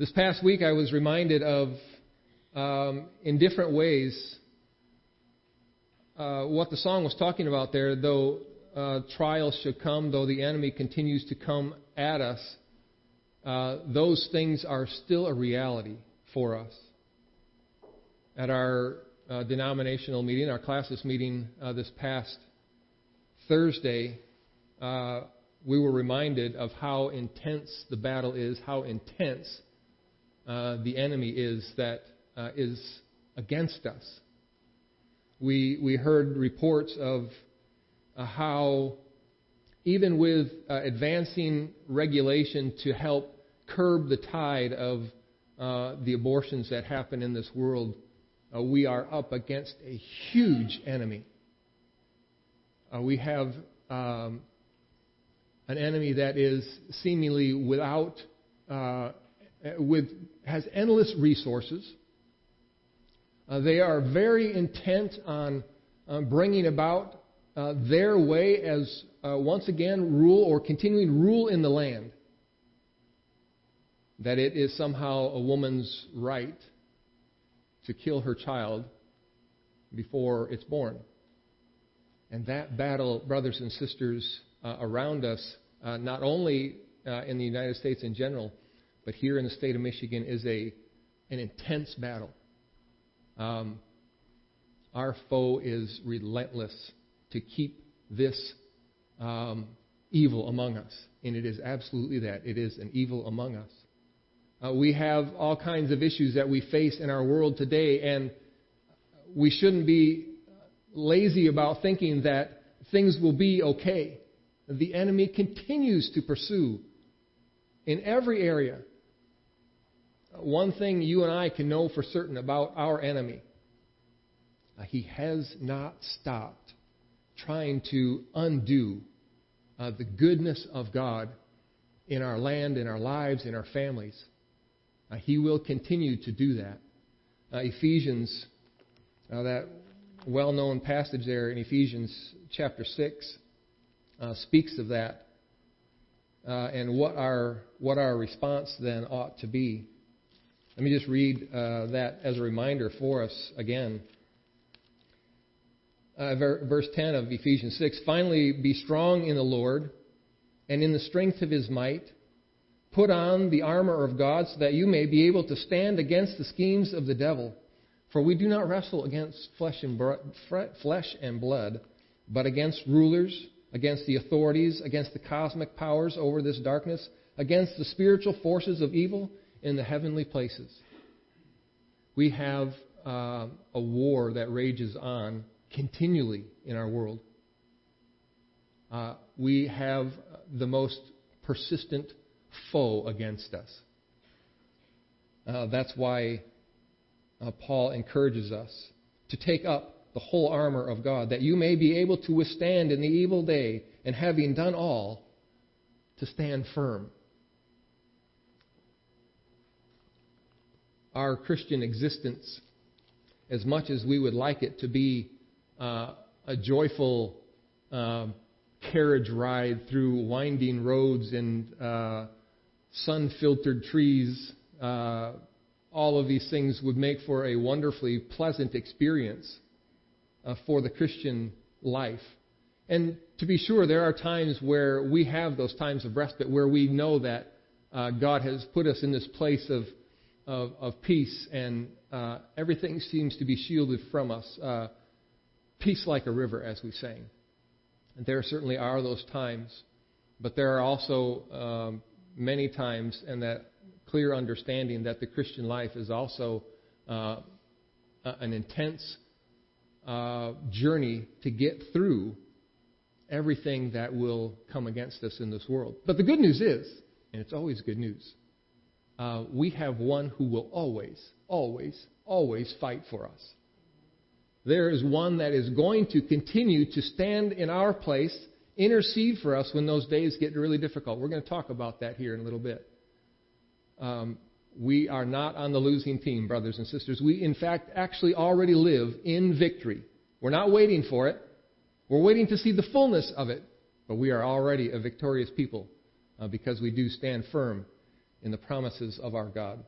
This past week, I was reminded of, um, in different ways, uh, what the song was talking about there. Though uh, trials should come, though the enemy continues to come at us, uh, those things are still a reality for us. At our uh, denominational meeting, our classis meeting uh, this past Thursday, uh, we were reminded of how intense the battle is, how intense uh, the enemy is that uh, is against us. We, we heard reports of uh, how, even with uh, advancing regulation to help curb the tide of uh, the abortions that happen in this world, we are up against a huge enemy. we have um, an enemy that is seemingly without, uh, with, has endless resources. Uh, they are very intent on bringing about uh, their way as, uh, once again, rule or continuing rule in the land. That it is somehow a woman's right to kill her child before it's born. And that battle, brothers and sisters, uh, around us, uh, not only uh, in the United States in general, but here in the state of Michigan, is a an intense battle. Um, our foe is relentless to keep this um, evil among us, and it is absolutely that. It is an evil among us. Uh, we have all kinds of issues that we face in our world today, and we shouldn't be lazy about thinking that things will be okay the enemy continues to pursue in every area. One thing you and I can know for certain about our enemy uh, he has not stopped trying to undo uh, the goodness of God in our land, in our lives, in our families. Uh, he will continue to do that. Uh, Ephesians, uh, that well known passage there in Ephesians chapter 6, uh, speaks of that and what our, what our response then ought to be. Let me just read uh, that as a reminder for us again. Uh, verse 10 of Ephesians 6 Finally, be strong in the Lord and in the strength of his might. Put on the armor of God so that you may be able to stand against the schemes of the devil. For we do not wrestle against flesh and, flesh and blood, but against rulers against the authorities, against the cosmic powers over this darkness, against the spiritual forces of evil in the heavenly places. We have uh, a war that rages on continually in our world. Uh, we have the most persistent foe against us. Uh, that's why uh, Paul encourages us to take up the whole armor of God, that you may be able to withstand in the evil day, and having done all, to stand firm. Our Christian existence, as much as we would like it to be uh, a joyful uh, carriage ride through winding roads and uh, sun filtered trees, uh, all of these things would make for a wonderfully pleasant experience uh, for the Christian life. And to be sure, there are times where we have those times of respite where we know that uh, God has put us in this place of, of, of peace and uh, everything seems to be shielded from us. Uh, peace like a river, as we sang. And there certainly are those times, but there are also um, many times, and that clear understanding that the Christian life is also uh, an intense uh, journey to get through everything that will come against us in this world. But the good news is, and it's always good news, uh, we have one who will always, always, always fight for us. There is one that is going to continue to stand in our place, intercede for us when those days get really difficult. We're going to talk about that here in a little bit. Um, we are not on the losing team, brothers and sisters. We, in fact, actually already live in victory. We're not waiting for it. We're waiting to see the fullness of it. But we are already a victorious people uh, because we do stand firm in the promises of our God.